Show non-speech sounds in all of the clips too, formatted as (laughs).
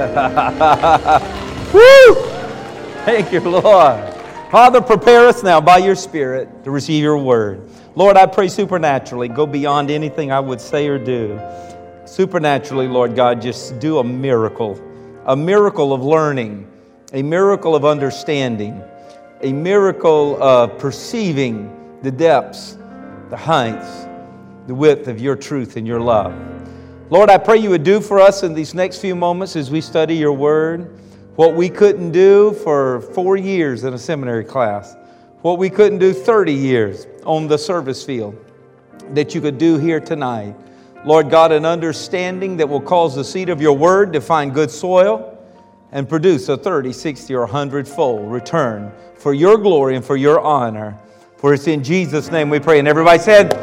(laughs) Woo! Thank you, Lord. Father, prepare us now by your Spirit to receive your word. Lord, I pray supernaturally, go beyond anything I would say or do. Supernaturally, Lord God, just do a miracle, a miracle of learning, a miracle of understanding, a miracle of perceiving the depths, the heights, the width of your truth and your love. Lord, I pray you would do for us in these next few moments as we study your word what we couldn't do for four years in a seminary class, what we couldn't do 30 years on the service field, that you could do here tonight. Lord God, an understanding that will cause the seed of your word to find good soil and produce a 30, 60, or 100 fold return for your glory and for your honor. For it's in Jesus' name we pray. And everybody said,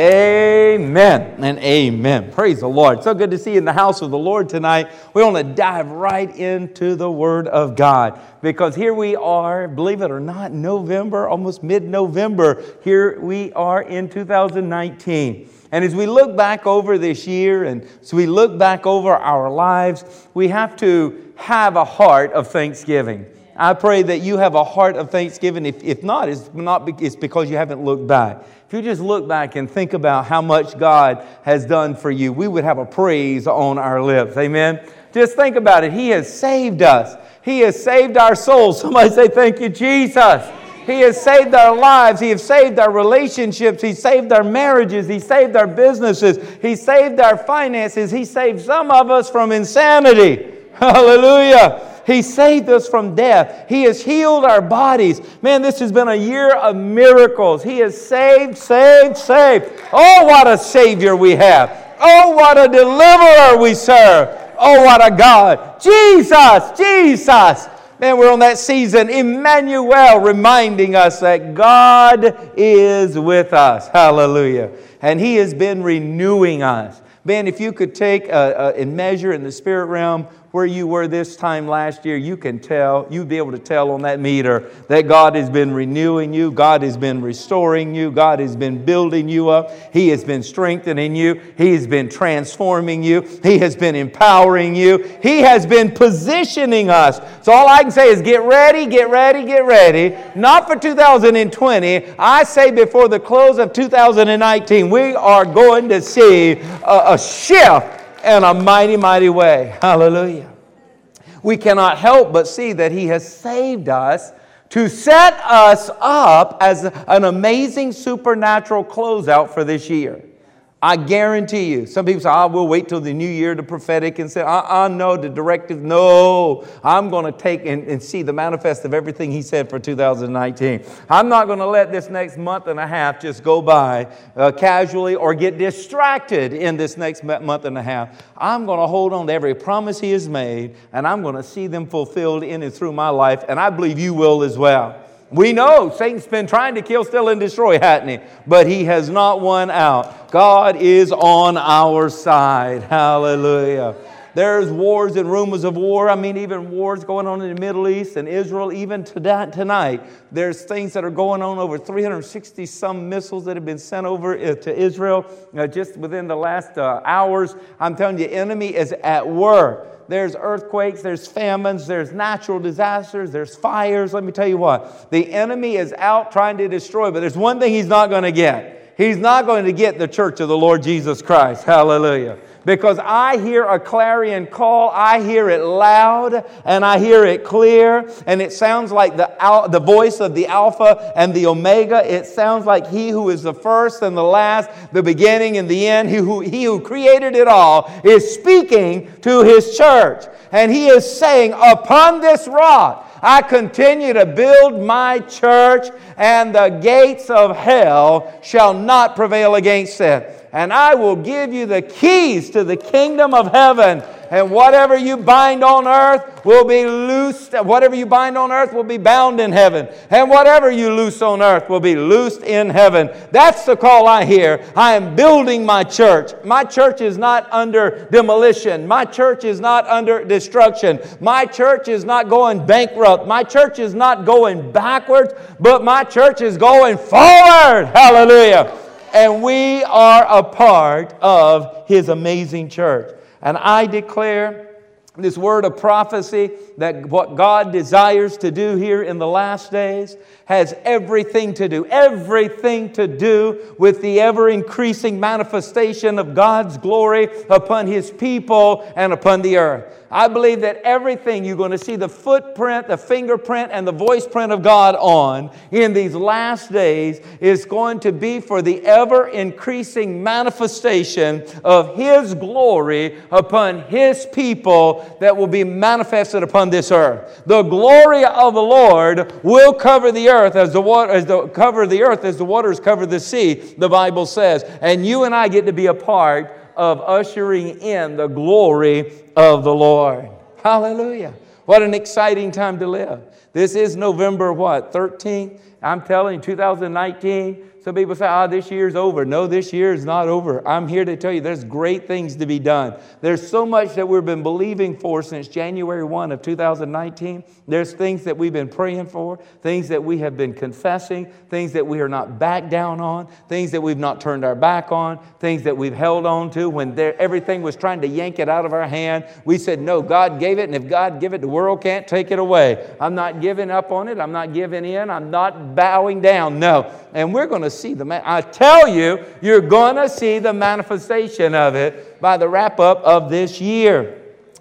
Amen and amen. Praise the Lord. So good to see you in the house of the Lord tonight. We want to dive right into the Word of God because here we are, believe it or not, November, almost mid November. Here we are in 2019. And as we look back over this year and as we look back over our lives, we have to have a heart of thanksgiving. I pray that you have a heart of thanksgiving. If, if not, it's, not, it's because you haven't looked back. If you just look back and think about how much God has done for you, we would have a praise on our lips. Amen. Just think about it. He has saved us. He has saved our souls. Somebody say, Thank you, Jesus. He has saved our lives. He has saved our relationships. He saved our marriages. He saved our businesses. He saved our finances. He saved some of us from insanity. (laughs) Hallelujah. He saved us from death. He has healed our bodies. Man, this has been a year of miracles. He has saved, saved, saved. Oh, what a Savior we have. Oh, what a deliverer we serve. Oh, what a God. Jesus, Jesus. Man, we're on that season, Emmanuel, reminding us that God is with us. Hallelujah. And He has been renewing us. Man, if you could take a, and measure in the spirit realm where you were this time last year, you can tell, you'd be able to tell on that meter that God has been renewing you, God has been restoring you, God has been building you up, He has been strengthening you, He has been transforming you, He has been empowering you, He has been positioning us. So all I can say is get ready, get ready, get ready. Not for 2020. I say before the close of 2019, we are going to see a, a shift in a mighty, mighty way. Hallelujah. We cannot help but see that He has saved us to set us up as an amazing supernatural closeout for this year. I guarantee you. Some people say, I will wait till the new year, the prophetic, and say, uh uh, no, the directive, no. I'm going to take and, and see the manifest of everything he said for 2019. I'm not going to let this next month and a half just go by uh, casually or get distracted in this next month and a half. I'm going to hold on to every promise he has made, and I'm going to see them fulfilled in and through my life, and I believe you will as well. We know Satan's been trying to kill, steal, and destroy, hasn't he? But he has not won out. God is on our side. Hallelujah. There's wars and rumors of war. I mean, even wars going on in the Middle East and Israel, even tonight. There's things that are going on over 360 some missiles that have been sent over uh, to Israel uh, just within the last uh, hours. I'm telling you, enemy is at work there's earthquakes, there's famines, there's natural disasters, there's fires. Let me tell you what the enemy is out trying to destroy, but there's one thing he's not going to get. He's not going to get the church of the Lord Jesus Christ. Hallelujah because I hear a clarion call. I hear it loud and I hear it clear. And it sounds like the, the voice of the Alpha and the Omega. It sounds like He who is the first and the last, the beginning and the end. He who, he who created it all is speaking to His church. And He is saying, Upon this rock, I continue to build my church, and the gates of hell shall not prevail against it and I will give you the keys to the kingdom of heaven. And whatever you bind on earth will be loosed. Whatever you bind on earth will be bound in heaven. And whatever you loose on earth will be loosed in heaven. That's the call I hear. I am building my church. My church is not under demolition. My church is not under destruction. My church is not going bankrupt. My church is not going backwards, but my church is going forward. Hallelujah and we are a part of his amazing church. And I declare this word of prophecy that what God desires to do here in the last days has everything to do, everything to do with the ever increasing manifestation of God's glory upon His people and upon the earth. I believe that everything you're going to see the footprint, the fingerprint, and the voice print of God on in these last days is going to be for the ever increasing manifestation of His glory upon His people that will be manifested upon this earth. The glory of the Lord will cover the earth as the water, as the cover the earth as the waters cover the sea, the Bible says. And you and I get to be a part of ushering in the glory of the Lord. Hallelujah. What an exciting time to live. This is November what? 13th. I'm telling you 2019 some people say, ah, this year's over. No, this year is not over. I'm here to tell you there's great things to be done. There's so much that we've been believing for since January 1 of 2019. There's things that we've been praying for, things that we have been confessing, things that we are not back down on, things that we've not turned our back on, things that we've held on to when everything was trying to yank it out of our hand. We said, no, God gave it, and if God give it, the world can't take it away. I'm not giving up on it. I'm not giving in. I'm not bowing down. No. And we're going to see the man. I tell you, you're going to see the manifestation of it by the wrap up of this year.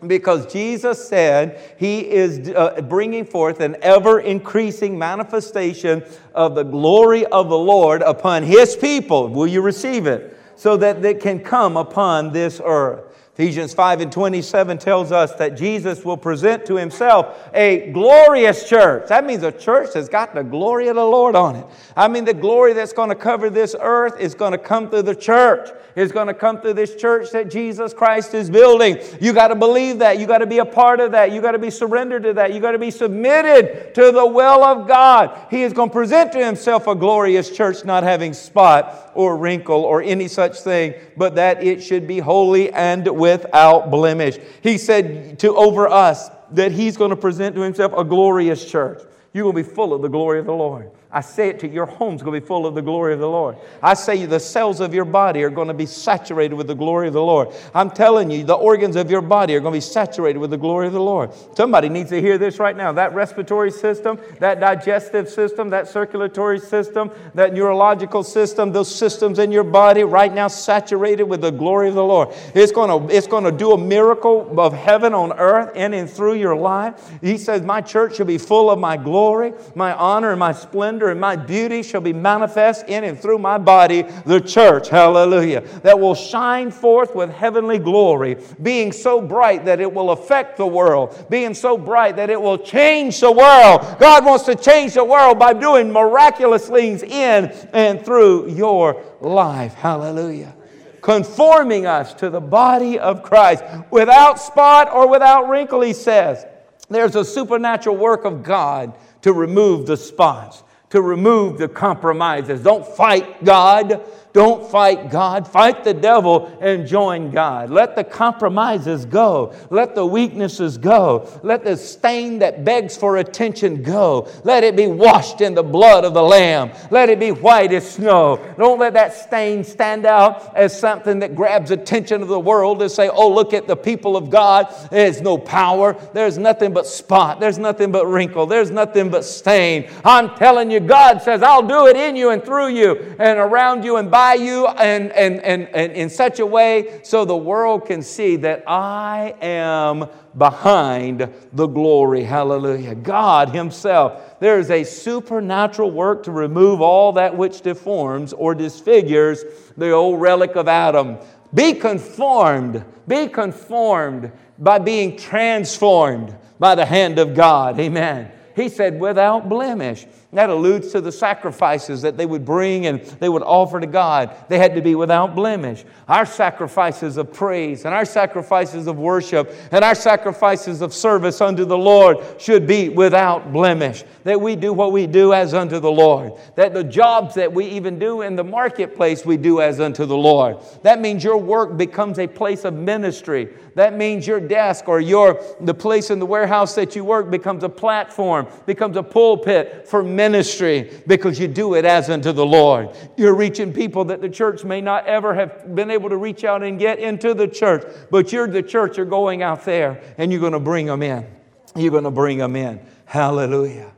Because Jesus said he is uh, bringing forth an ever increasing manifestation of the glory of the Lord upon his people. Will you receive it? So that it can come upon this earth. Ephesians 5 and 27 tells us that Jesus will present to himself a glorious church. That means a church that's got the glory of the Lord on it. I mean, the glory that's going to cover this earth is going to come through the church. It's going to come through this church that Jesus Christ is building. You got to believe that. You got to be a part of that. You got to be surrendered to that. You got to be submitted to the will of God. He is going to present to himself a glorious church, not having spot or wrinkle or any such thing, but that it should be holy and without blemish. He said to over us that he's going to present to himself a glorious church. You're going to be full of the glory of the Lord. I say it to you, your home's going to be full of the glory of the Lord. I say the cells of your body are going to be saturated with the glory of the Lord. I'm telling you, the organs of your body are going to be saturated with the glory of the Lord. Somebody needs to hear this right now. That respiratory system, that digestive system, that circulatory system, that neurological system, those systems in your body right now saturated with the glory of the Lord. It's going to, it's going to do a miracle of heaven on earth in and through your life. He says, My church shall be full of my glory, my honor, and my splendor splendor and my beauty shall be manifest in and through my body, the church, hallelujah, that will shine forth with heavenly glory, being so bright that it will affect the world, being so bright that it will change the world. God wants to change the world by doing miraculous things in and through your life, hallelujah conforming us to the body of Christ without spot or without wrinkle, he says. There's a supernatural work of God to remove the spots to remove the compromises. Don't fight God. Don't fight God. Fight the devil and join God. Let the compromises go. Let the weaknesses go. Let the stain that begs for attention go. Let it be washed in the blood of the Lamb. Let it be white as snow. Don't let that stain stand out as something that grabs attention of the world to say, oh, look at the people of God. There's no power. There's nothing but spot. There's nothing but wrinkle. There's nothing but stain. I'm telling you, God says, I'll do it in you and through you and around you and by by you and, and, and, and in such a way so the world can see that I am behind the glory. Hallelujah. God Himself. There is a supernatural work to remove all that which deforms or disfigures the old relic of Adam. Be conformed, be conformed by being transformed by the hand of God. Amen. He said, without blemish. That alludes to the sacrifices that they would bring and they would offer to God. They had to be without blemish. Our sacrifices of praise and our sacrifices of worship and our sacrifices of service unto the Lord should be without blemish. That we do what we do as unto the Lord. That the jobs that we even do in the marketplace we do as unto the Lord. That means your work becomes a place of ministry. That means your desk or your the place in the warehouse that you work becomes a platform becomes a pulpit for ministry because you do it as unto the Lord. You're reaching people that the church may not ever have been able to reach out and get into the church, but you're the church, you're going out there and you're going to bring them in. You're going to bring them in. Hallelujah.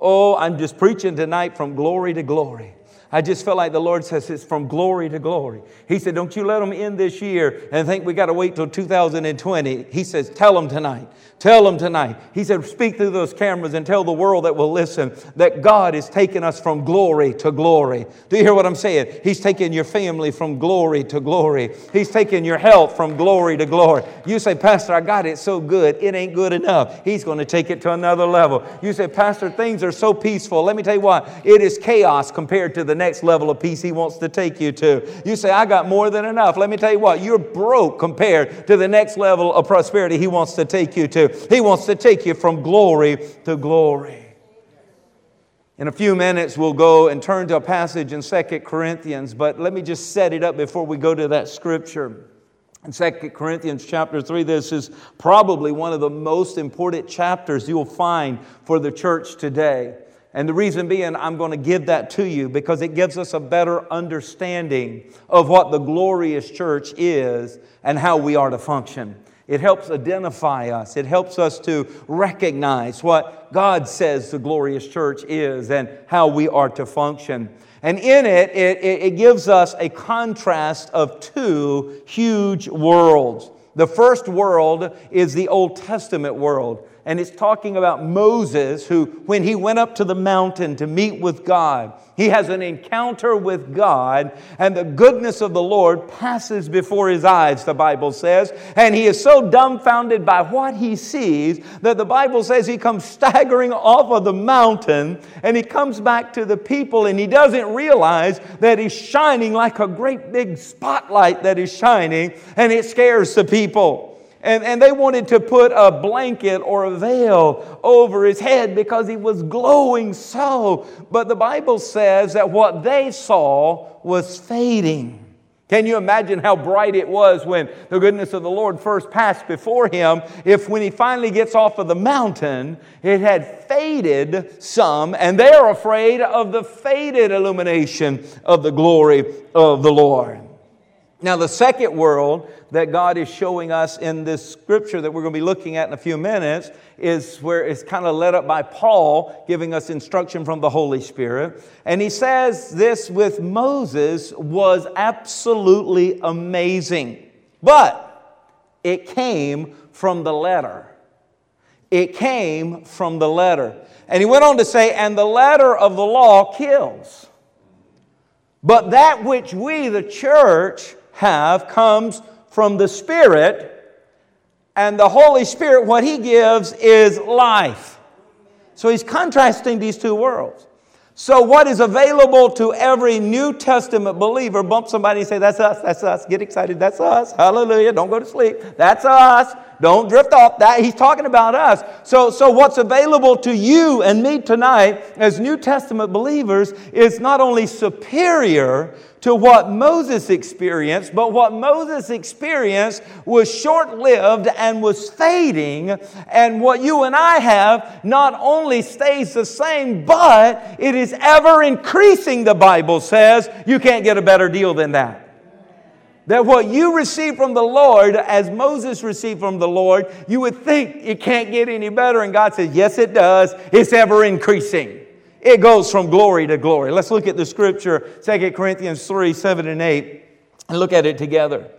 Oh, I'm just preaching tonight from glory to glory. I just felt like the Lord says it's from glory to glory. He said, Don't you let them in this year and think we got to wait till 2020. He says, Tell them tonight. Tell them tonight. He said, Speak through those cameras and tell the world that will listen that God is taking us from glory to glory. Do you hear what I'm saying? He's taking your family from glory to glory. He's taking your health from glory to glory. You say, Pastor, I got it so good. It ain't good enough. He's going to take it to another level. You say, Pastor, things are so peaceful. Let me tell you what, it is chaos compared to the next level of peace He wants to take you to. You say, I got more than enough. Let me tell you what, you're broke compared to the next level of prosperity He wants to take you to. He wants to take you from glory to glory. In a few minutes, we'll go and turn to a passage in Second Corinthians, but let me just set it up before we go to that scripture. In 2 Corinthians chapter 3, this is probably one of the most important chapters you'll find for the church today. And the reason being, I'm going to give that to you because it gives us a better understanding of what the glorious church is and how we are to function. It helps identify us. It helps us to recognize what God says the glorious church is and how we are to function. And in it, it, it gives us a contrast of two huge worlds. The first world is the Old Testament world and it's talking about Moses, who, when he went up to the mountain to meet with God, he has an encounter with God, and the goodness of the Lord passes before his eyes, the Bible says. And he is so dumbfounded by what he sees that the Bible says he comes staggering off of the mountain and he comes back to the people, and he doesn't realize that he's shining like a great big spotlight that is shining, and it scares the people. And, and they wanted to put a blanket or a veil over his head because he was glowing so. But the Bible says that what they saw was fading. Can you imagine how bright it was when the goodness of the Lord first passed before him? If when he finally gets off of the mountain, it had faded some, and they're afraid of the faded illumination of the glory of the Lord. Now, the second world that God is showing us in this scripture that we're going to be looking at in a few minutes is where it's kind of led up by Paul, giving us instruction from the Holy Spirit. And he says this with Moses was absolutely amazing, but it came from the letter. It came from the letter. And he went on to say, and the letter of the law kills. But that which we, the church, have comes from the Spirit, and the Holy Spirit, what He gives is life. So He's contrasting these two worlds. So, what is available to every New Testament believer, bump somebody and say, That's us, that's us. Get excited, that's us. Hallelujah. Don't go to sleep. That's us. Don't drift off. That he's talking about us. So, so what's available to you and me tonight as New Testament believers is not only superior to what Moses experienced, but what Moses experienced was short lived and was fading. And what you and I have not only stays the same, but it is ever increasing, the Bible says. You can't get a better deal than that that what you receive from the Lord, as Moses received from the Lord, you would think it can't get any better. And God says, Yes, it does. It's ever increasing. It goes from glory to glory. Let's look at the scripture, 2 Corinthians 3 7 and 8, and look at it together.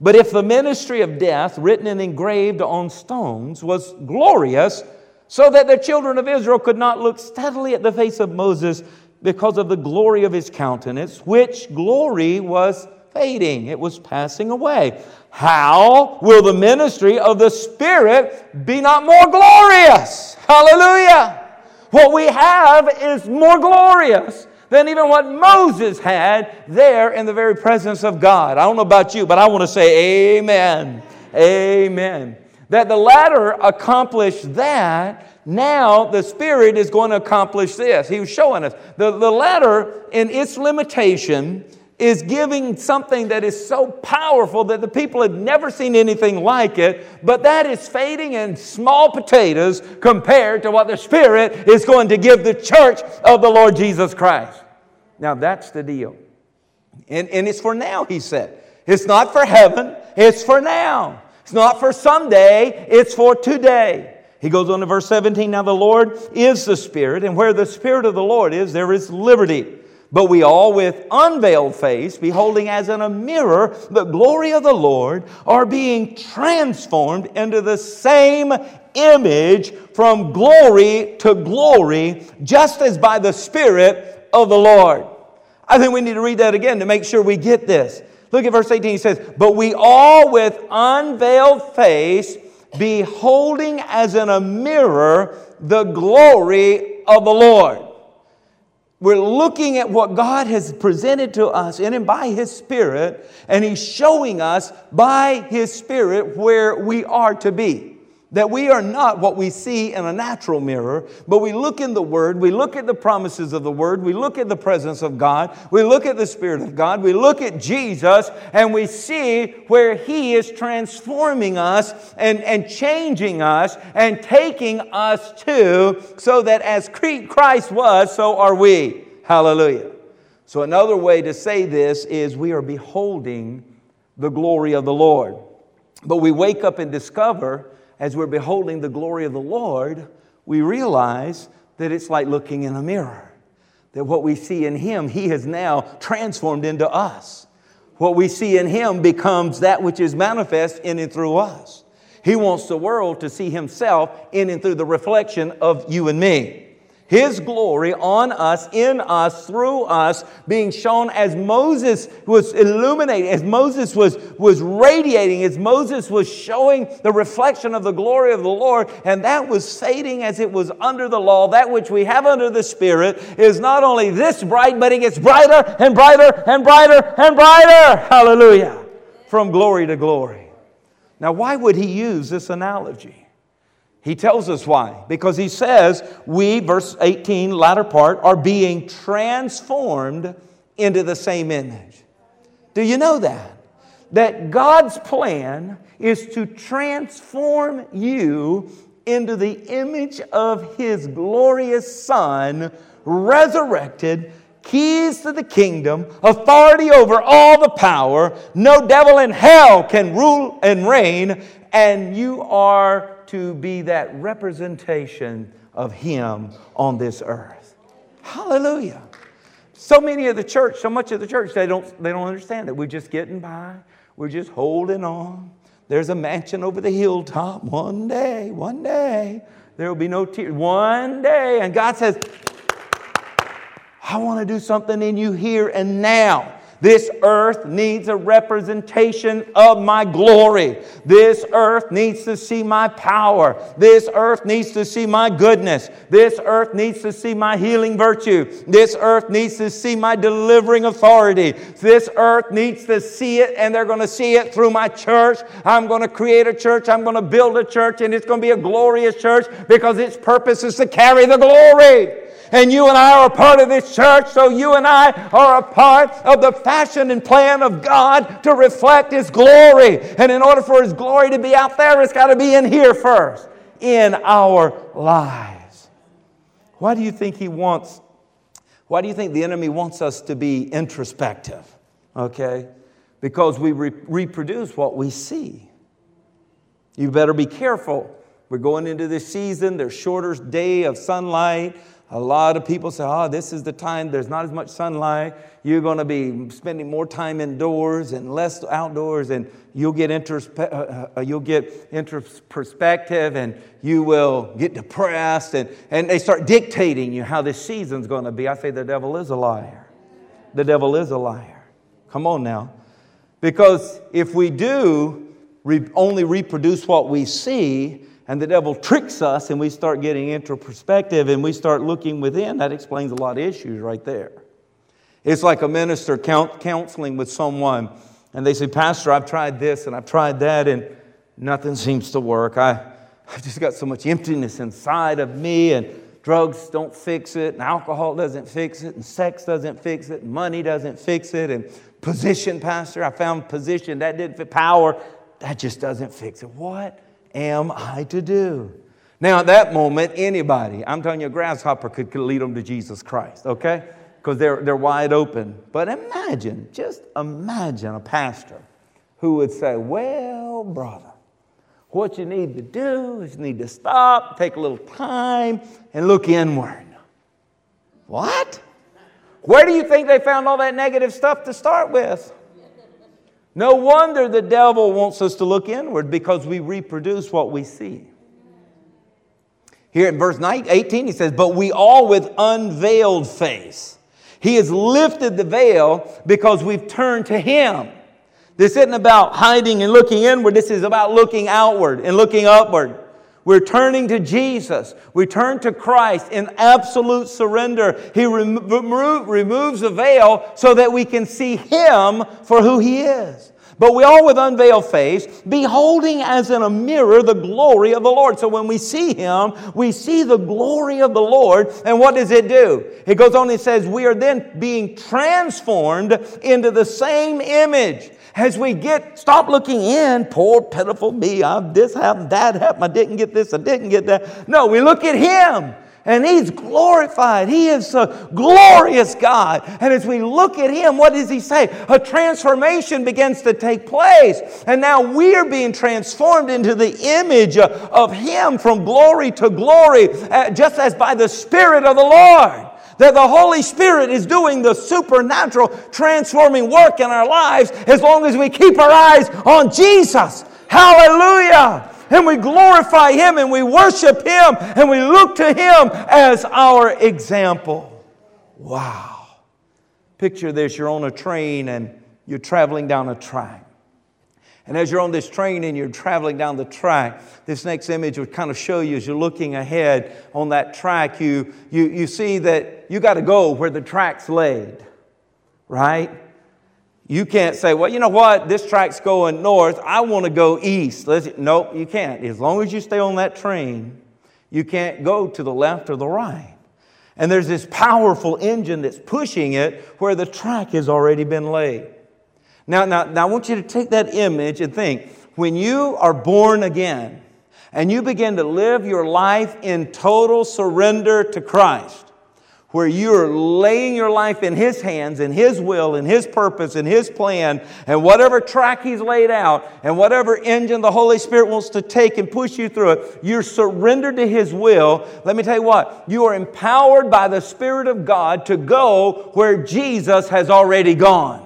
But if the ministry of death, written and engraved on stones, was glorious, so that the children of Israel could not look steadily at the face of Moses because of the glory of his countenance, which glory was fading, it was passing away. How will the ministry of the Spirit be not more glorious? Hallelujah! What we have is more glorious than even what Moses had there in the very presence of God. I don't know about you, but I want to say amen. Amen. That the latter accomplished that, now the Spirit is going to accomplish this. He was showing us. The, the latter, in its limitation, is giving something that is so powerful that the people have never seen anything like it, but that is fading in small potatoes compared to what the Spirit is going to give the church of the Lord Jesus Christ. Now, that's the deal. And, and it's for now, he said. It's not for heaven, it's for now. It's not for someday, it's for today. He goes on to verse 17 Now the Lord is the Spirit, and where the Spirit of the Lord is, there is liberty. But we all, with unveiled face, beholding as in a mirror the glory of the Lord, are being transformed into the same image from glory to glory, just as by the Spirit of the Lord. I think we need to read that again to make sure we get this. Look at verse 18. He says, But we all, with unveiled face, beholding as in a mirror the glory of the Lord we're looking at what God has presented to us in and by His Spirit, and He's showing us by His Spirit where we are to be. That we are not what we see in a natural mirror, but we look in the Word, we look at the promises of the Word, we look at the presence of God, we look at the Spirit of God, we look at Jesus, and we see where He is transforming us and, and changing us and taking us to, so that as Christ was, so are we. Hallelujah. So, another way to say this is we are beholding the glory of the Lord. But we wake up and discover as we're beholding the glory of the Lord, we realize that it's like looking in a mirror. That what we see in Him, He has now transformed into us. What we see in Him becomes that which is manifest in and through us. He wants the world to see Himself in and through the reflection of you and me. His glory on us, in us, through us, being shown as Moses was illuminating, as Moses was, was radiating, as Moses was showing the reflection of the glory of the Lord, and that was fading as it was under the law. That which we have under the Spirit is not only this bright, but it gets brighter and brighter and brighter and brighter. Hallelujah. From glory to glory. Now, why would he use this analogy? He tells us why. Because he says, we, verse 18, latter part, are being transformed into the same image. Do you know that? That God's plan is to transform you into the image of his glorious Son, resurrected, keys to the kingdom, authority over all the power. No devil in hell can rule and reign, and you are to be that representation of Him on this earth. Hallelujah. So many of the church, so much of the church, they don't, they don't understand it. We're just getting by, we're just holding on. There's a mansion over the hilltop. One day, one day, there will be no tears. One day. And God says, I want to do something in you here and now. This earth needs a representation of my glory. This earth needs to see my power. This earth needs to see my goodness. This earth needs to see my healing virtue. This earth needs to see my delivering authority. This earth needs to see it, and they're going to see it through my church. I'm going to create a church. I'm going to build a church, and it's going to be a glorious church because its purpose is to carry the glory. And you and I are a part of this church, so you and I are a part of the fashion and plan of God to reflect His glory. And in order for His glory to be out there, it's got to be in here first, in our lives. Why do you think He wants, why do you think the enemy wants us to be introspective? Okay? Because we re- reproduce what we see. You better be careful. We're going into this season, there's shorter day of sunlight. A lot of people say, oh, this is the time, there's not as much sunlight. You're going to be spending more time indoors and less outdoors, and you'll get, introspe- uh, uh, you'll get introspective and you will get depressed. And, and they start dictating you how this season's going to be. I say, the devil is a liar. The devil is a liar. Come on now. Because if we do re- only reproduce what we see, and the devil tricks us and we start getting into perspective and we start looking within, that explains a lot of issues right there. It's like a minister counseling with someone and they say, Pastor, I've tried this and I've tried that and nothing seems to work. I, I've just got so much emptiness inside of me and drugs don't fix it and alcohol doesn't fix it and sex doesn't fix it and money doesn't fix it and Position, Pastor. I found position. That didn't fit. Power. That just doesn't fix it. What am I to do? Now, at that moment, anybody, I'm telling you, a grasshopper could, lead them to Jesus Christ, okay? Because they're, they're wide open. But imagine, just imagine a pastor who would say, Well, brother, what you need to do is you need to stop, take a little time, and look inward. What? Where do you think they found all that negative stuff to start with? No wonder the devil wants us to look inward because we reproduce what we see. Here in verse 18, he says, But we all with unveiled face. He has lifted the veil because we've turned to him. This isn't about hiding and looking inward. This is about looking outward and looking upward. We're turning to Jesus. We turn to Christ in absolute surrender. He remo- removes the veil so that we can see Him for who He is. But we all with unveiled face, beholding as in a mirror the glory of the Lord. So when we see him, we see the glory of the Lord. And what does it do? It goes on and says, We are then being transformed into the same image. As we get, stop looking in, poor pitiful me, I've this happened, that happened, I didn't get this, I didn't get that. No, we look at him and He's glorified. He is a glorious God. And as we look at Him, what does He say? A transformation begins to take place. And now we are being transformed into the image of Him from glory to glory, uh, just as by the Spirit of the Lord that the Holy Spirit is doing the supernatural transforming work in our lives as long as we keep our eyes on Jesus. Hallelujah and we glorify Him and we worship Him and we look to Him as our example. Wow. Picture this you're on a train and you're traveling down a track. And as you're on this train and you're traveling down the track, this next image would kind of show you as you're looking ahead on that track, you, you, you see that you got to go where the track's laid, right? You can't say, well, you know what, this track's going north, I want to go east. Let's, nope, you can't. As long as you stay on that train, you can't go to the left or the right. And there's this powerful engine that's pushing it where the track has already been laid. Now, now, now I want you to take that image and think when you are born again and you begin to live your life in total surrender to Christ, where you're laying your life in His hands, in His will, in His purpose, in His plan, and whatever track He's laid out, and whatever engine the Holy Spirit wants to take and push you through it, you're surrendered to His will. Let me tell you what, you are empowered by the Spirit of God to go where Jesus has already gone.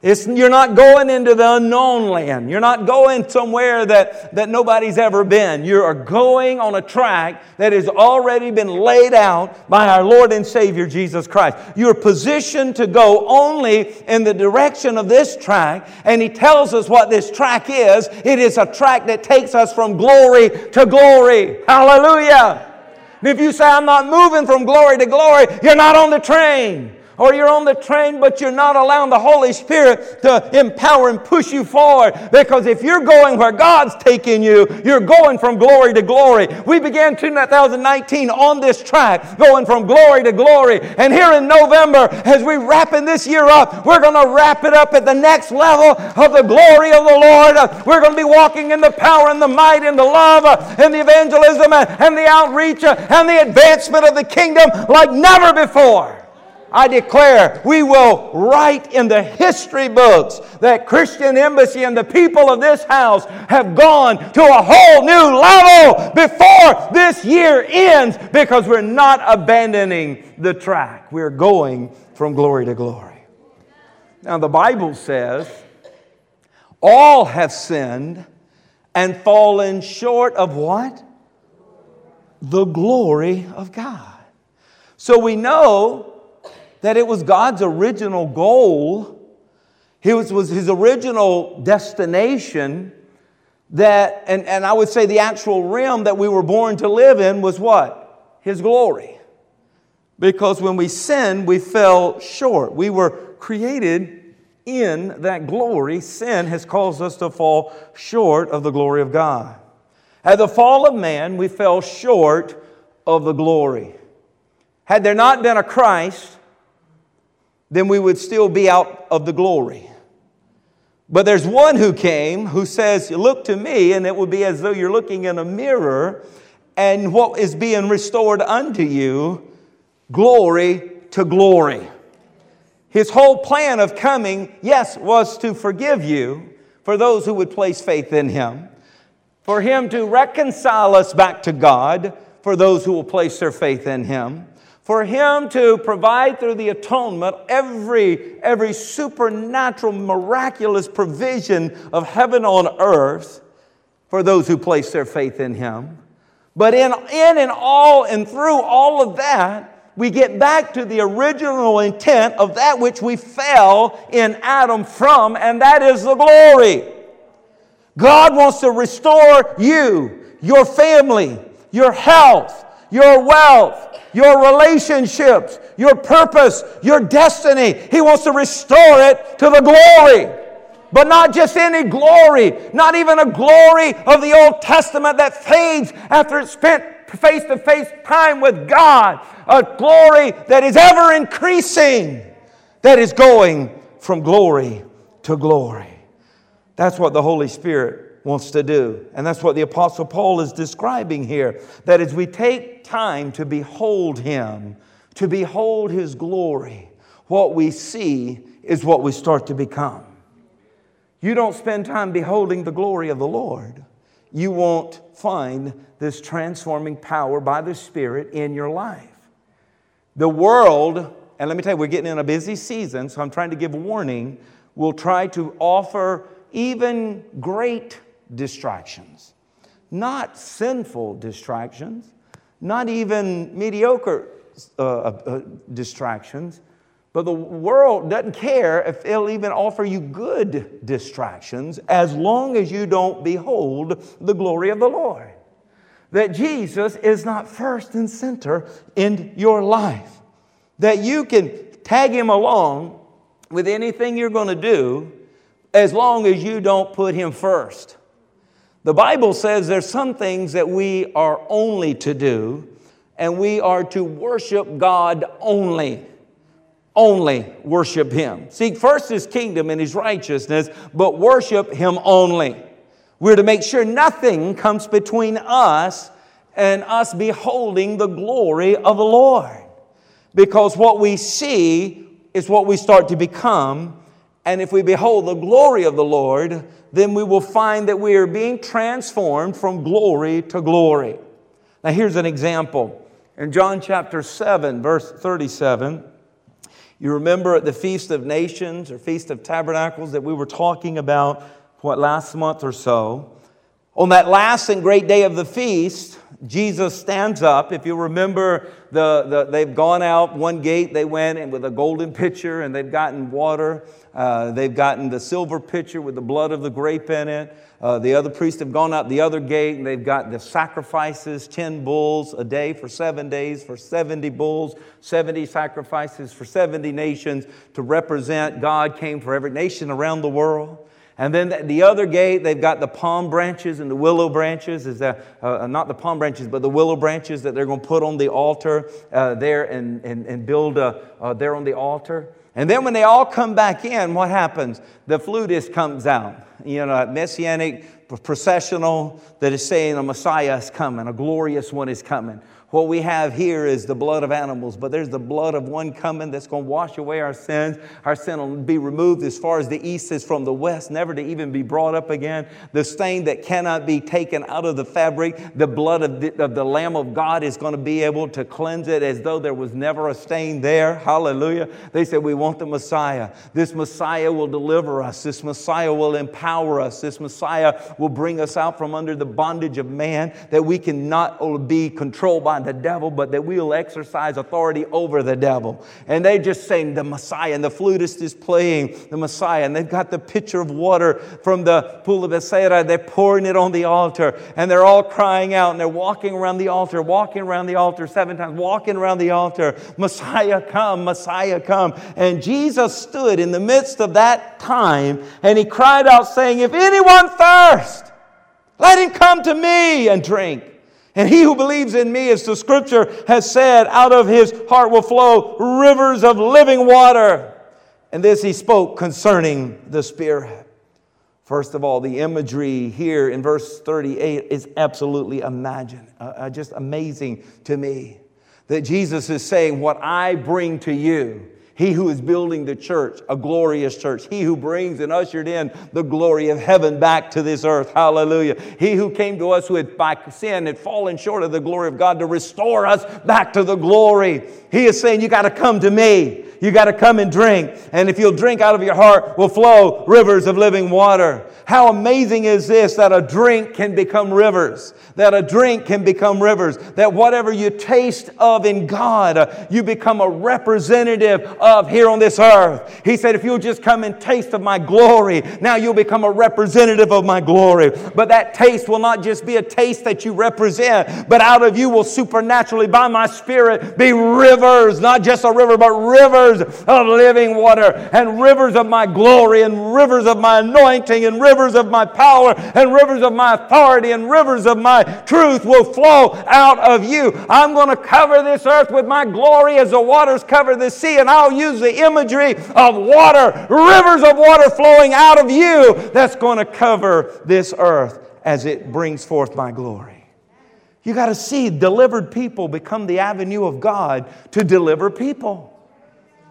It's, you're not going into the unknown land. You're not going somewhere that, that nobody's ever been. You are going on a track that has already been laid out by our Lord and Savior Jesus Christ. You're positioned to go only in the direction of this track, and He tells us what this track is. It is a track that takes us from glory to glory. Hallelujah. And if you say, I'm not moving from glory to glory, you're not on the train or you're on the train, but you're not allowing the Holy Spirit to empower and push you forward. Because if you're going where God's taking you, you're going from glory to glory. We began 2019 on this track, going from glory to glory. And here in November, as we wrapping this year up, we're going to wrap it up at the next level of the glory of the Lord. We're going to be walking in the power and the might and the love and the evangelism and the outreach and the advancement of the kingdom like never before. I declare we will write in the history books that Christian Embassy and the people of this house have gone to a whole new level before this year ends because we're not abandoning the track. We're going from glory to glory. Now, the Bible says, all have sinned and fallen short of what? The glory of God. So we know that it was God's original goal, it was, was his original destination that, and, and I would say the actual realm that we were born to live in was what? His glory. Because when we sinned, we fell short. We were created in that glory. Sin has caused us to fall short of the glory of God. At the fall of man, we fell short of the glory. Had there not been a Christ, then we would still be out of the glory. But there's one who came who says, Look to me, and it would be as though you're looking in a mirror, and what is being restored unto you, glory to glory. His whole plan of coming, yes, was to forgive you for those who would place faith in him, for him to reconcile us back to God for those who will place their faith in him, for him to provide through the atonement every, every supernatural, miraculous provision of heaven on earth for those who place their faith in him. But in, in and all and through all of that, we get back to the original intent of that which we fell in Adam from, and that is the glory. God wants to restore you, your family, your health, your wealth, your relationships, your purpose, your destiny. He wants to restore it to the glory. But not just any glory, not even a glory of the Old Testament that fades after it's spent face to face time with God. A glory that is ever increasing, that is going from glory to glory. That's what the Holy Spirit wants to do. And that's what the Apostle Paul is describing here. That as we take time to behold Him, to behold His glory, what we see is what we start to become. You don't spend time beholding the glory of the Lord, you won't find this transforming power by the Spirit in your life. The world, and let me tell you, we're getting in a busy season, so I'm trying to give a warning, will try to offer even great distractions. Not sinful distractions, not even mediocre uh, uh, distractions, but the world doesn't care if it'll even offer you good distractions as long as you don't behold the glory of the Lord. That Jesus is not first and center in your life. That you can tag him along with anything you're going to do as long as you don't put him first. The Bible says there's some things that we are only to do, and we are to worship God only. Only worship Him. Seek first His kingdom and His righteousness, but worship Him only. We're to make sure nothing comes between us and us beholding the glory of the Lord. Because what we see is what we start to become. And if we behold the glory of the Lord, then we will find that we are being transformed from glory to glory. Now, here's an example. In John chapter 7, verse 37, you remember at the Feast of Nations or Feast of Tabernacles that we were talking about, what, last month or so. On that last and great day of the feast, Jesus stands up. If you remember, the, the, they've gone out one gate, they went in with a golden pitcher and they've gotten water. Uh, they've gotten the silver pitcher with the blood of the grape in it. Uh, the other priests have gone out the other gate and they've got the sacrifices 10 bulls a day for seven days for 70 bulls, 70 sacrifices for 70 nations to represent God came for every nation around the world. And then the other gate, they've got the palm branches and the willow branches. Is that, uh, not the palm branches, but the willow branches that they're going to put on the altar uh, there and, and, and build uh, uh, there on the altar. And then when they all come back in, what happens? The flutist comes out. You know, a messianic processional that is saying a Messiah is coming, a glorious one is coming. What we have here is the blood of animals, but there's the blood of one coming that's going to wash away our sins. Our sin will be removed as far as the east is from the west, never to even be brought up again. The stain that cannot be taken out of the fabric, the blood of the, of the Lamb of God is going to be able to cleanse it as though there was never a stain there. Hallelujah. They said, We want the Messiah. This Messiah will deliver us. This Messiah will empower us. This Messiah will bring us out from under the bondage of man that we cannot be controlled by the devil, but that we will exercise authority over the devil. And they just saying the Messiah, and the flutist is playing the Messiah, and they've got the pitcher of water from the pool of Bethsaida. They're pouring it on the altar, and they're all crying out, and they're walking around the altar, walking around the altar seven times, walking around the altar. Messiah, come, Messiah, come. And Jesus stood in the midst of that time, and he cried out, saying, If anyone thirst, let him come to me and drink. And he who believes in me, as the scripture has said, out of his heart will flow rivers of living water. And this he spoke concerning the Spirit. First of all, the imagery here in verse 38 is absolutely imagine, uh, uh, just amazing to me. That Jesus is saying, What I bring to you he who is building the church, a glorious church. He who brings and ushered in the glory of heaven back to this earth. Hallelujah. He who came to us who had by sin had fallen short of the glory of God to restore us back to the glory. He is saying, You got to come to me. You got to come and drink. And if you'll drink out of your heart, will flow rivers of living water. How amazing is this that a drink can become rivers? That a drink can become rivers. That whatever you taste of in God, you become a representative of here on this earth. He said, if you'll just come and taste of my glory, now you'll become a representative of my glory. But that taste will not just be a taste that you represent, but out of you will supernaturally, by my spirit, be rivers, not just a river, but rivers of living water and rivers of my glory and rivers of my anointing and rivers of my power and rivers of my authority and rivers of my truth will flow out of you. I'm going to cover this earth with my glory as the waters cover the sea, and I'll use the imagery of water, rivers of water flowing out of you that's going to cover this earth as it brings forth my glory. You got to see delivered people become the avenue of God to deliver people.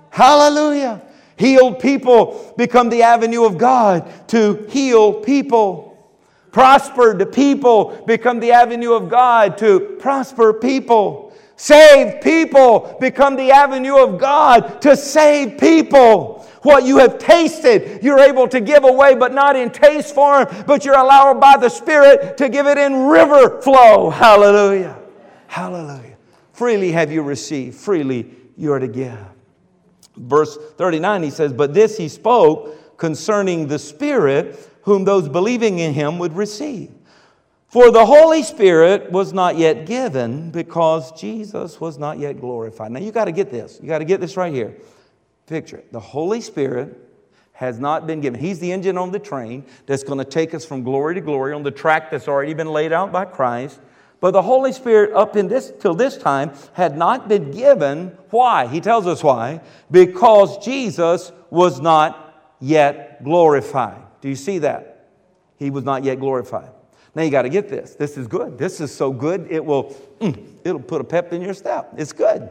Hallelujah. Healed people become the avenue of God to heal people. Prospered people become the avenue of God to prosper people. Saved people become the avenue of God to save people. What you have tasted, you're able to give away, but not in taste form, but you're allowed by the Spirit to give it in river flow. Hallelujah. Hallelujah. Freely have you received, freely you are to give. Verse 39, he says, But this he spoke concerning the Spirit, whom those believing in him would receive. For the Holy Spirit was not yet given because Jesus was not yet glorified. Now you got to get this. You got to get this right here. Picture it. The Holy Spirit has not been given. He's the engine on the train that's going to take us from glory to glory on the track that's already been laid out by Christ. But the Holy Spirit, up in this till this time, had not been given. Why? He tells us why. Because Jesus was not yet glorified. Do you see that? He was not yet glorified. Now you got to get this. This is good. This is so good. It will. Mm, it'll put a pep in your step. It's good.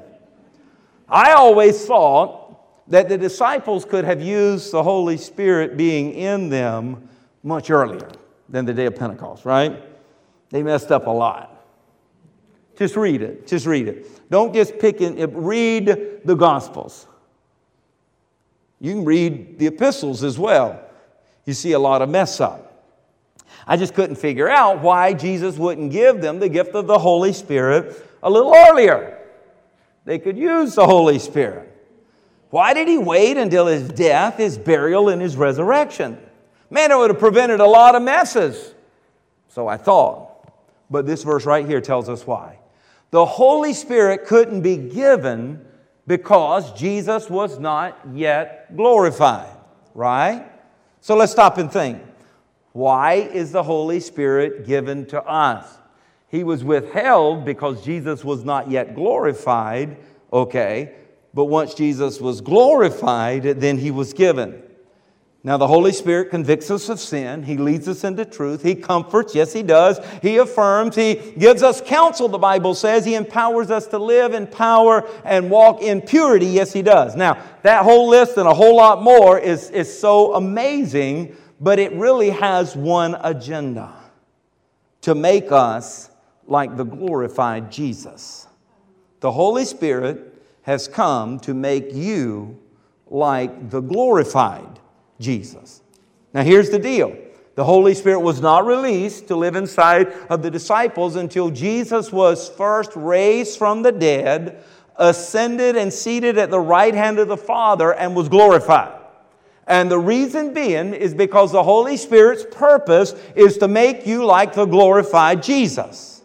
I always thought that the disciples could have used the Holy Spirit being in them much earlier than the day of Pentecost, right? They messed up a lot. Just read it. Just read it. Don't just pick it. Read the Gospels. You can read the epistles as well. You see a lot of mess up. I just couldn't figure out why Jesus wouldn't give them the gift of the Holy Spirit a little earlier. They could use the Holy Spirit. Why did he wait until his death, his burial, and his resurrection? Man, it would have prevented a lot of messes. So I thought. But this verse right here tells us why. The Holy Spirit couldn't be given because Jesus was not yet glorified, right? So let's stop and think. Why is the Holy Spirit given to us? He was withheld because Jesus was not yet glorified, okay? But once Jesus was glorified, then he was given. Now, the Holy Spirit convicts us of sin. He leads us into truth. He comforts. Yes, He does. He affirms. He gives us counsel, the Bible says. He empowers us to live in power and walk in purity. Yes, He does. Now, that whole list and a whole lot more is, is so amazing, but it really has one agenda to make us like the glorified Jesus. The Holy Spirit has come to make you like the glorified Jesus. Now, here's the deal the Holy Spirit was not released to live inside of the disciples until Jesus was first raised from the dead, ascended and seated at the right hand of the Father, and was glorified. And the reason being is because the Holy Spirit's purpose is to make you like the glorified Jesus.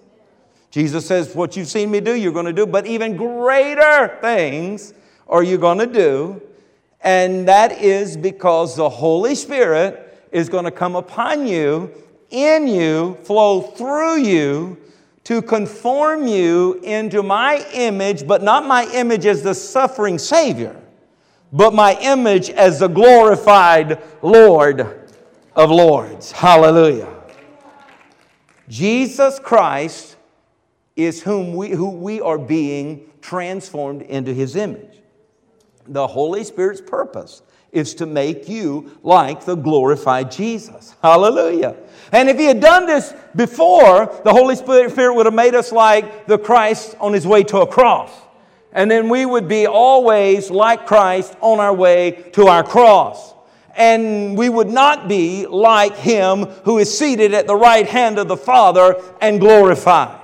Jesus says, What you've seen me do, you're going to do, but even greater things are you going to do and that is because the Holy Spirit is going to come upon you, in you, flow through you to conform you into my image, but not my image as the suffering Savior, but my image as the glorified Lord of Lords. Hallelujah. Jesus Christ is whom we, who we are being transformed into his image. The Holy Spirit's purpose is to make you like the glorified Jesus. Hallelujah. And if he had done this before, the Holy Spirit would have made us like the Christ on his way to a cross. And then we would be always like Christ on our way to our cross. And we would not be like him who is seated at the right hand of the Father and glorified,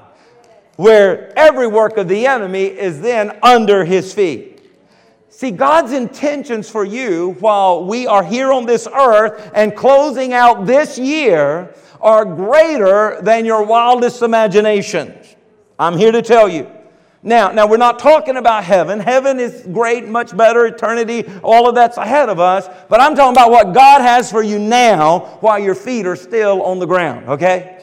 where every work of the enemy is then under his feet. See, God's intentions for you while we are here on this earth and closing out this year are greater than your wildest imaginations. I'm here to tell you. Now, now we're not talking about heaven. Heaven is great, much better, eternity, all of that's ahead of us. But I'm talking about what God has for you now while your feet are still on the ground, okay?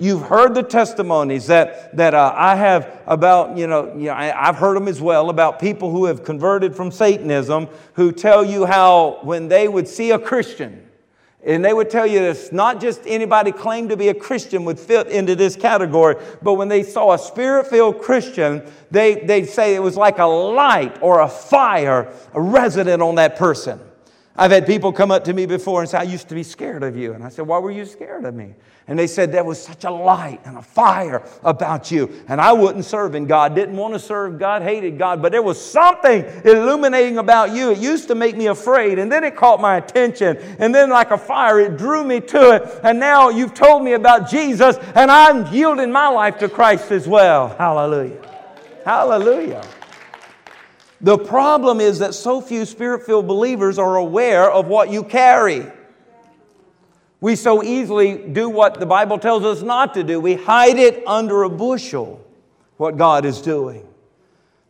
You've heard the testimonies that, that uh, I have about, you know, you know I, I've heard them as well about people who have converted from Satanism who tell you how when they would see a Christian, and they would tell you this not just anybody claimed to be a Christian would fit into this category, but when they saw a spirit filled Christian, they, they'd say it was like a light or a fire resident on that person. I've had people come up to me before and say, I used to be scared of you. And I said, Why were you scared of me? And they said, There was such a light and a fire about you. And I wouldn't serving God, didn't want to serve God, hated God, but there was something illuminating about you. It used to make me afraid. And then it caught my attention. And then, like a fire, it drew me to it. And now you've told me about Jesus, and I'm yielding my life to Christ as well. Hallelujah. Hallelujah. The problem is that so few spirit filled believers are aware of what you carry. We so easily do what the Bible tells us not to do. We hide it under a bushel, what God is doing.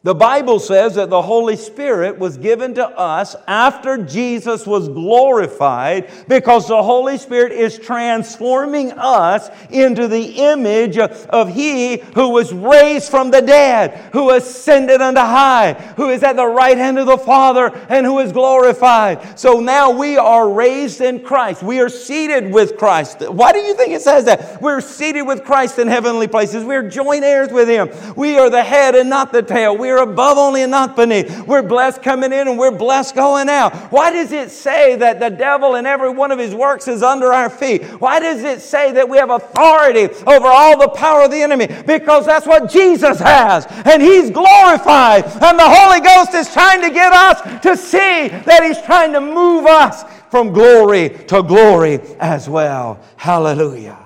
The Bible says that the Holy Spirit was given to us after Jesus was glorified because the Holy Spirit is transforming us into the image of He who was raised from the dead, who ascended unto high, who is at the right hand of the Father, and who is glorified. So now we are raised in Christ. We are seated with Christ. Why do you think it says that? We're seated with Christ in heavenly places. We're joint heirs with Him. We are the head and not the tail. We we're above only and not beneath. We're blessed coming in and we're blessed going out. Why does it say that the devil and every one of his works is under our feet? Why does it say that we have authority over all the power of the enemy? Because that's what Jesus has. And he's glorified. And the Holy Ghost is trying to get us to see that he's trying to move us from glory to glory as well. Hallelujah.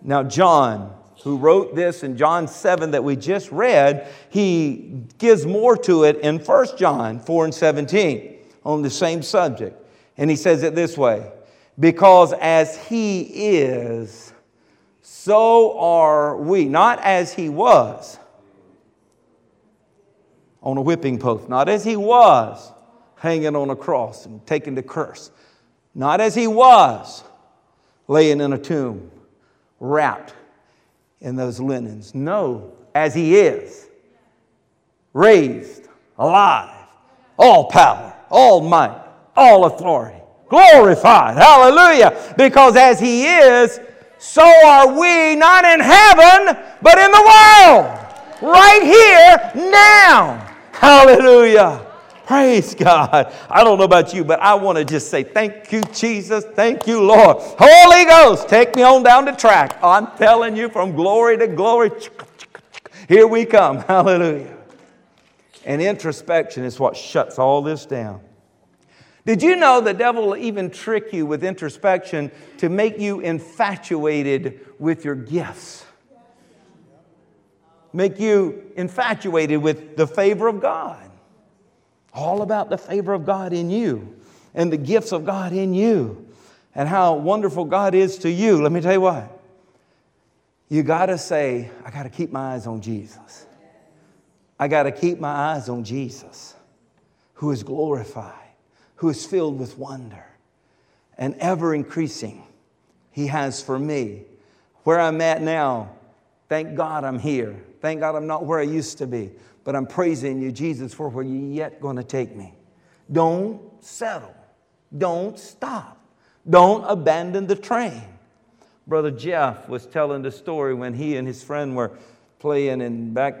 Now, John who wrote this in John 7 that we just read, he gives more to it in 1 John 4 and 17 on the same subject. And he says it this way Because as he is, so are we. Not as he was on a whipping post, not as he was hanging on a cross and taking the curse, not as he was laying in a tomb, wrapped in those linens. No, as he is, raised, alive, all power, all might, all authority, glorified. Hallelujah. Because as he is, so are we not in heaven, but in the world. Right here, now. Hallelujah. Praise God. I don't know about you, but I want to just say thank you, Jesus. Thank you, Lord. Holy Ghost, take me on down the track. I'm telling you from glory to glory. Here we come. (laughs) Hallelujah. And introspection is what shuts all this down. Did you know the devil will even trick you with introspection to make you infatuated with your gifts? Make you infatuated with the favor of God. All about the favor of God in you and the gifts of God in you and how wonderful God is to you. Let me tell you what. You got to say, I got to keep my eyes on Jesus. I got to keep my eyes on Jesus, who is glorified, who is filled with wonder, and ever increasing. He has for me. Where I'm at now, thank God I'm here. Thank God I'm not where I used to be but I'm praising you, Jesus, for where you're yet going to take me. Don't settle. Don't stop. Don't abandon the train. Brother Jeff was telling the story when he and his friend were playing and back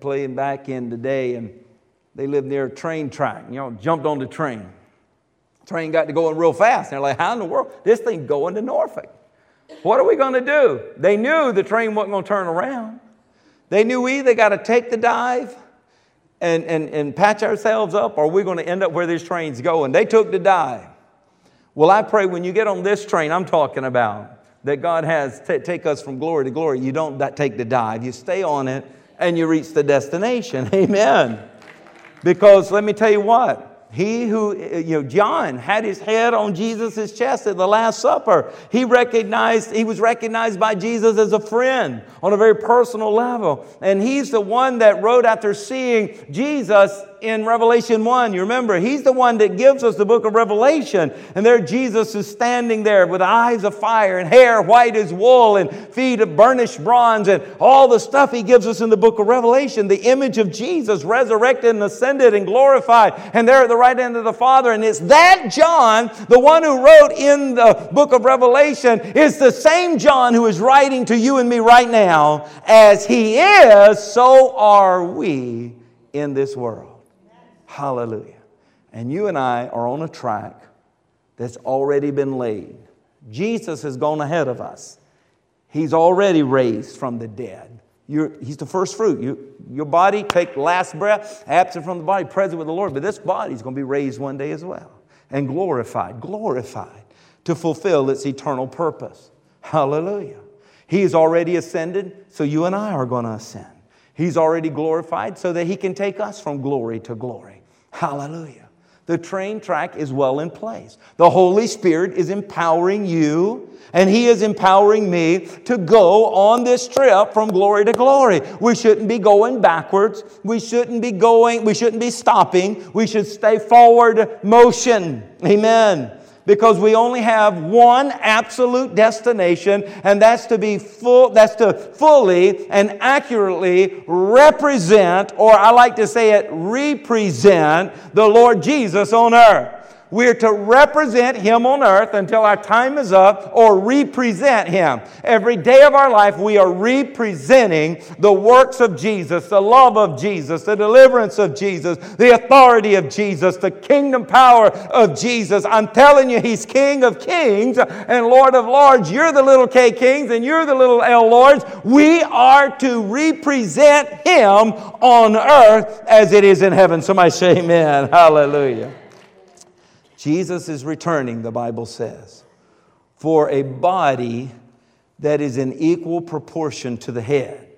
playing back in the day and they lived near a train track. You know, jumped on the train. Train got to going real fast. They're like, how in the world? This thing going to Norfolk. What are we going to do? They knew the train wasn't going to turn around. They knew we they got to take the dive and, and, and patch ourselves up or we're going to end up where these train's going. They took the dive. Well, I pray when you get on this train I'm talking about, that God has to take us from glory to glory, you don't take the dive. You stay on it and you reach the destination. (laughs) Amen. Because let me tell you what, he who, you know, John had his head on Jesus' chest at the Last Supper. He recognized, he was recognized by Jesus as a friend on a very personal level. And he's the one that wrote after seeing Jesus in Revelation 1. You remember, he's the one that gives us the book of Revelation. And there Jesus is standing there with eyes of fire and hair white as wool and feet of burnished bronze and all the stuff he gives us in the book of Revelation. The image of Jesus resurrected and ascended and glorified. And there at the right hand of the Father. And it's that John, the one who wrote in the book of Revelation, is the same John who is writing to you and me right now. As he is, so are we in this world. Hallelujah. And you and I are on a track that's already been laid. Jesus has gone ahead of us. He's already raised from the dead. You're, he's the first fruit. You, your body, take last breath, absent from the body, present with the Lord. But this body is going to be raised one day as well and glorified, glorified to fulfill its eternal purpose. Hallelujah. He's already ascended, so you and I are going to ascend. He's already glorified so that he can take us from glory to glory. Hallelujah. The train track is well in place. The Holy Spirit is empowering you, and He is empowering me to go on this trip from glory to glory. We shouldn't be going backwards. We shouldn't be going, we shouldn't be stopping. We should stay forward motion. Amen because we only have one absolute destination, and that's to be full, that's to fully and accurately represent, or I like to say it, represent the Lord Jesus on earth. We're to represent Him on earth until our time is up or represent Him. Every day of our life, we are representing the works of Jesus, the love of Jesus, the deliverance of Jesus, the authority of Jesus, the kingdom power of Jesus. I'm telling you, He's King of kings and Lord of lords. You're the little K kings and you're the little L lords. We are to represent Him on earth as it is in heaven. Somebody say amen. Hallelujah. Jesus is returning, the Bible says, for a body that is in equal proportion to the head.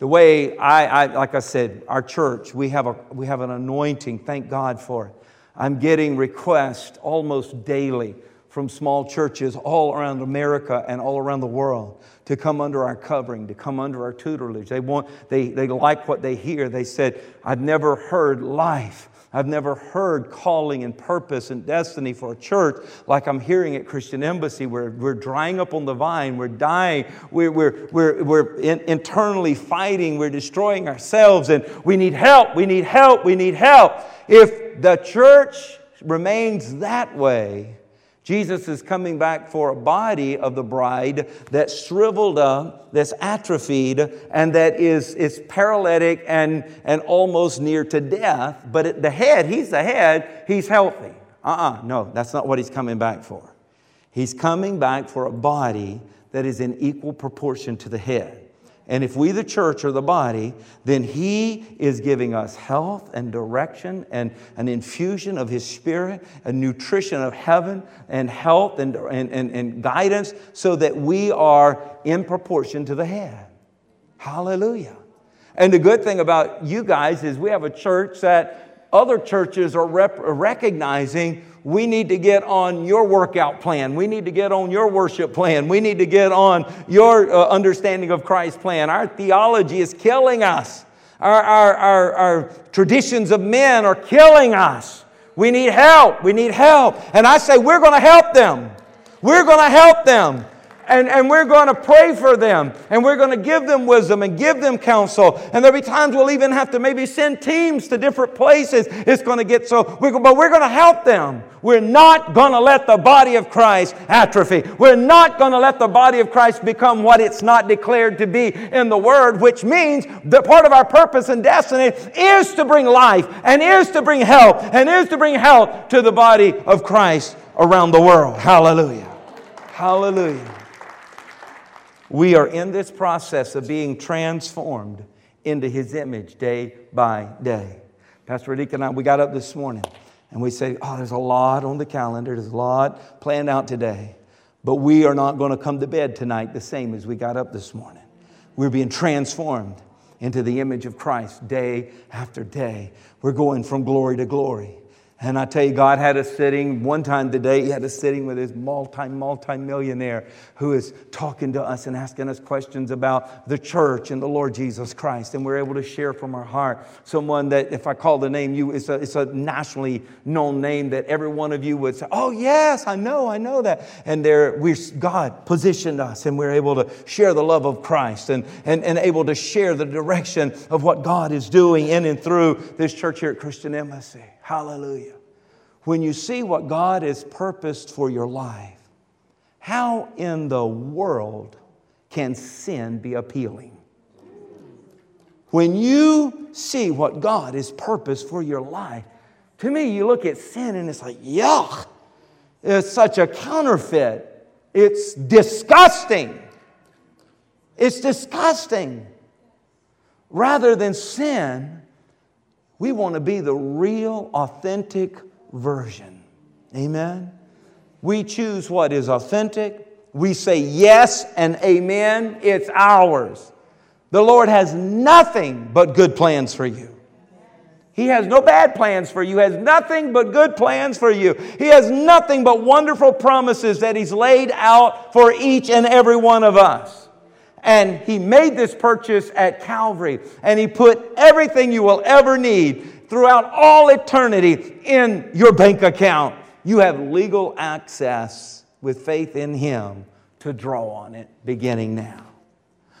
The way I, I, like I said, our church, we have, a, we have an anointing, thank God for it. I'm getting requests almost daily from small churches all around America and all around the world to come under our covering, to come under our tutelage. They, want, they, they like what they hear. They said, I've never heard life I've never heard calling and purpose and destiny for a church like I'm hearing at Christian Embassy. We're, we're drying up on the vine, we're dying, we're, we're, we're, we're in, internally fighting, we're destroying ourselves, and we need help, we need help, we need help. If the church remains that way, Jesus is coming back for a body of the bride that's shriveled up, that's atrophied, and that is, is paralytic and, and almost near to death. But at the head, he's the head, he's healthy. Uh uh-uh, uh no, that's not what he's coming back for. He's coming back for a body that is in equal proportion to the head. And if we, the church, are the body, then He is giving us health and direction and an infusion of His Spirit, a nutrition of heaven and health and, and, and, and guidance so that we are in proportion to the head. Hallelujah. And the good thing about you guys is we have a church that other churches are rep- recognizing we need to get on your workout plan. We need to get on your worship plan. We need to get on your uh, understanding of Christ's plan. Our theology is killing us. Our, our, our, our traditions of men are killing us. We need help. We need help. And I say, we're going to help them. We're going to help them. And, and we're going to pray for them and we're going to give them wisdom and give them counsel. And there'll be times we'll even have to maybe send teams to different places. It's going to get so, we're, but we're going to help them. We're not going to let the body of Christ atrophy. We're not going to let the body of Christ become what it's not declared to be in the Word, which means that part of our purpose and destiny is to bring life and is to bring help and is to bring help to the body of Christ around the world. Hallelujah. Hallelujah. We are in this process of being transformed into His image day by day. Pastor Rick and I, we got up this morning and we say, Oh, there's a lot on the calendar, there's a lot planned out today. But we are not going to come to bed tonight the same as we got up this morning. We're being transformed into the image of Christ day after day. We're going from glory to glory. And I tell you, God had us sitting one time today, He had us sitting with His multi, multi millionaire who is talking to us and asking us questions about the church and the Lord Jesus Christ. And we're able to share from our heart. Someone that, if I call the name, you, it's a, it's a nationally known name that every one of you would say, Oh, yes, I know, I know that. And there, we God positioned us and we're able to share the love of Christ and, and, and able to share the direction of what God is doing in and through this church here at Christian Embassy. Hallelujah. When you see what God has purposed for your life, how in the world can sin be appealing? When you see what God has purposed for your life, to me, you look at sin and it's like, yuck, it's such a counterfeit. It's disgusting. It's disgusting. Rather than sin, we want to be the real, authentic version. Amen? We choose what is authentic. We say yes and amen. It's ours. The Lord has nothing but good plans for you. He has no bad plans for you. Has nothing but good plans for you. He has nothing but wonderful promises that He's laid out for each and every one of us. And He made this purchase at Calvary, and He put everything you will ever need throughout all eternity in your bank account. You have legal access with faith in Him to draw on it beginning now.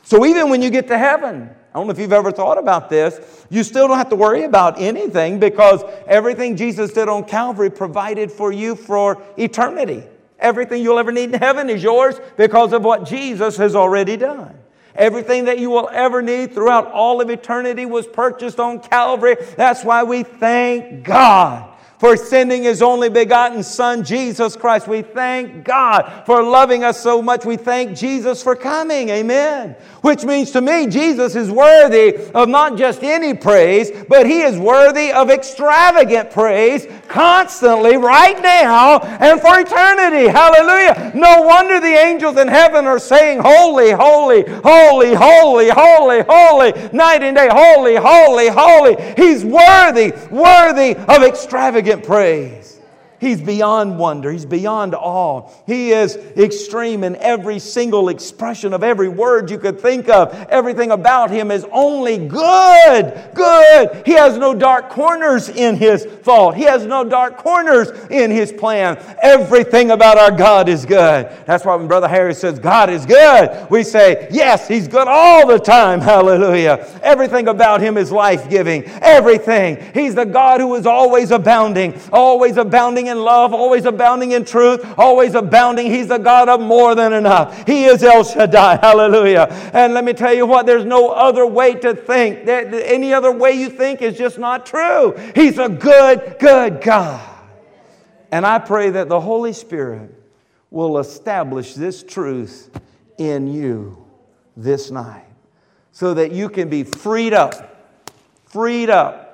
So even when you get to heaven, I don't know if you've ever thought about this, you still don't have to worry about anything because everything Jesus did on Calvary provided for you for eternity. Everything you'll ever need in heaven is yours because of what Jesus has already done. Everything that you will ever need throughout all of eternity was purchased on Calvary. That's why we thank God for sending his only begotten Son, Jesus Christ. We thank God for loving us so much. We thank Jesus for coming. Amen. Which means to me, Jesus is worthy of not just any praise, but he is worthy of extravagant praise constantly, right now, and for eternity. Hallelujah. No wonder the angels in heaven are saying, Holy, holy, holy, holy, holy, holy, night and day, holy, holy, holy. He's worthy, worthy of extravagant praise. He's beyond wonder. He's beyond awe. He is extreme in every single expression of every word you could think of. Everything about him is only good. Good. He has no dark corners in his thought. He has no dark corners in his plan. Everything about our God is good. That's why when Brother Harry says God is good, we say, yes, he's good all the time. (laughs) Hallelujah. Everything about him is life giving. Everything. He's the God who is always abounding, always abounding in love, always abounding in truth, always abounding. He's the God of more than enough. He is El Shaddai. (laughs) Hallelujah. And let me tell you what, there's no other way to think. Any other way you think is just not true. He's a good, good God. And I pray that the Holy Spirit will establish this truth in you this night so that you can be freed up, freed up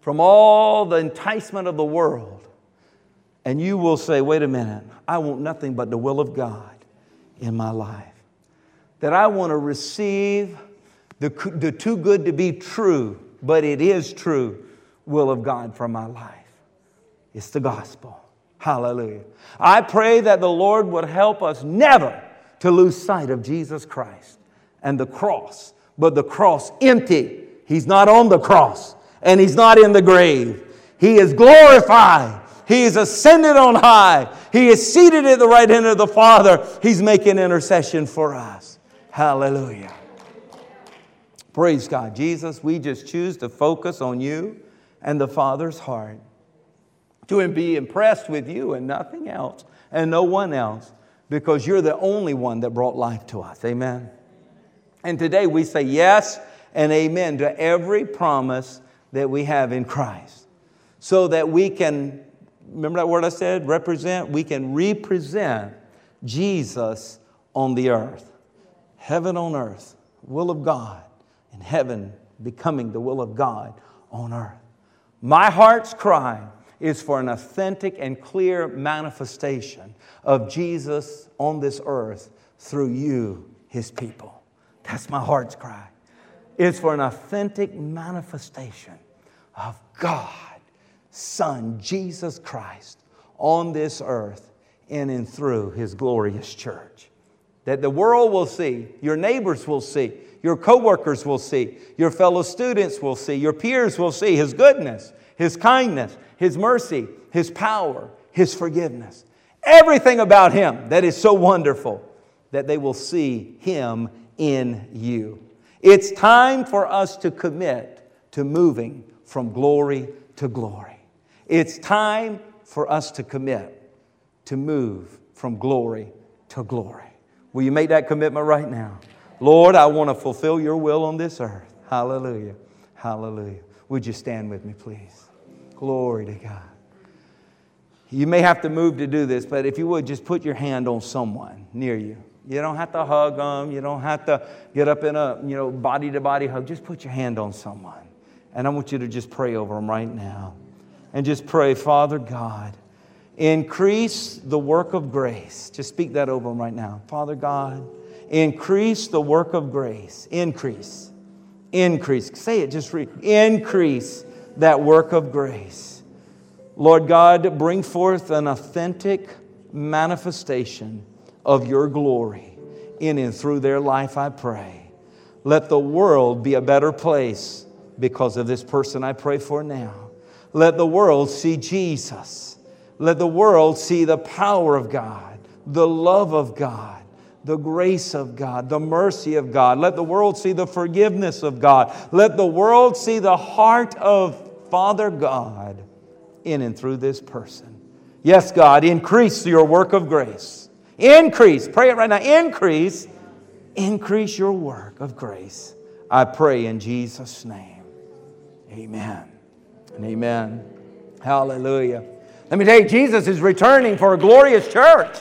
from all the enticement of the world and you will say, wait a minute, I want nothing but the will of God in my life. That I want to receive the, the too good to be true, but it is true will of God for my life. It's the gospel. Hallelujah. I pray that the Lord would help us never to lose sight of Jesus Christ and the cross, but the cross empty. He's not on the cross and He's not in the grave. He is glorified He is ascended on high. He is seated at the right hand of the Father. He's making intercession for us. Hallelujah. Praise God. Jesus, we just choose to focus on you and the Father's heart, to be impressed with you and nothing else and no one else, because you're the only one that brought life to us. Amen. And today we say yes and amen to every promise that we have in Christ, so that we can, remember that word I said, represent? We can represent Jesus on the earth, heaven on earth, will of God in heaven becoming the will of God on earth. My heart's cry is for an authentic and clear manifestation of Jesus on this earth through you, his people. That's my heart's cry. It's for an authentic manifestation of God, Son, Jesus Christ, on this earth in and through his glorious church. That the world will see, your neighbors will see, your coworkers will see, your fellow students will see, your peers will see His goodness, His kindness, His mercy, His power, His forgiveness. Everything about Him that is so wonderful that they will see Him in you. It's time for us to commit to moving from glory to glory. It's time for us to commit to move from glory to glory. Will you make that commitment right now? Lord, I want to fulfill your will on this earth. Hallelujah. Hallelujah. Would you stand with me, please? Glory to God. You may have to move to do this, but if you would, just put your hand on someone near you. You don't have to hug them. You don't have to get up in a you know body to body hug. Just put your hand on someone. And I want you to just pray over them right now. And just pray, Father God, increase the work of grace. Just speak that over them right now. Father God, Increase the work of grace. Increase. Increase. Say it, just read. Increase that work of grace. Lord God, bring forth an authentic manifestation of your glory in and through their life, I pray. Let the world be a better place because of this person I pray for now. Let the world see Jesus. Let the world see the power of God, the love of God the grace of God, the mercy of God. Let the world see the forgiveness of God. Let the world see the heart of Father God in and through this person. Yes, God, increase your work of grace. Increase, pray it right now. Increase, increase your work of grace. I pray in Jesus' name. Amen and amen. Hallelujah. Let me tell you, Jesus is returning for a glorious church.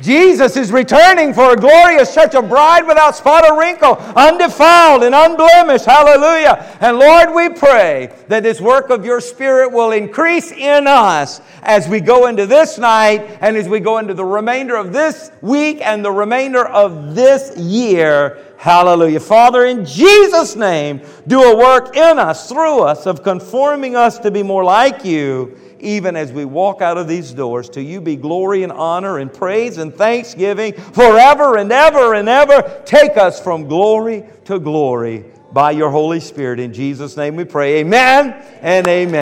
Jesus is returning for a glorious church, a bride without spot or wrinkle, undefiled and unblemished. Hallelujah. And Lord, we pray that this work of your Spirit will increase in us as we go into this night and as we go into the remainder of this week and the remainder of this year. Hallelujah. Father, in Jesus' name, do a work in us, through us, of conforming us to be more like you even as we walk out of these doors. To you be glory and honor and praise and thanksgiving forever and ever and ever. Take us from glory to glory by your Holy Spirit. In Jesus' name we pray. Amen and amen.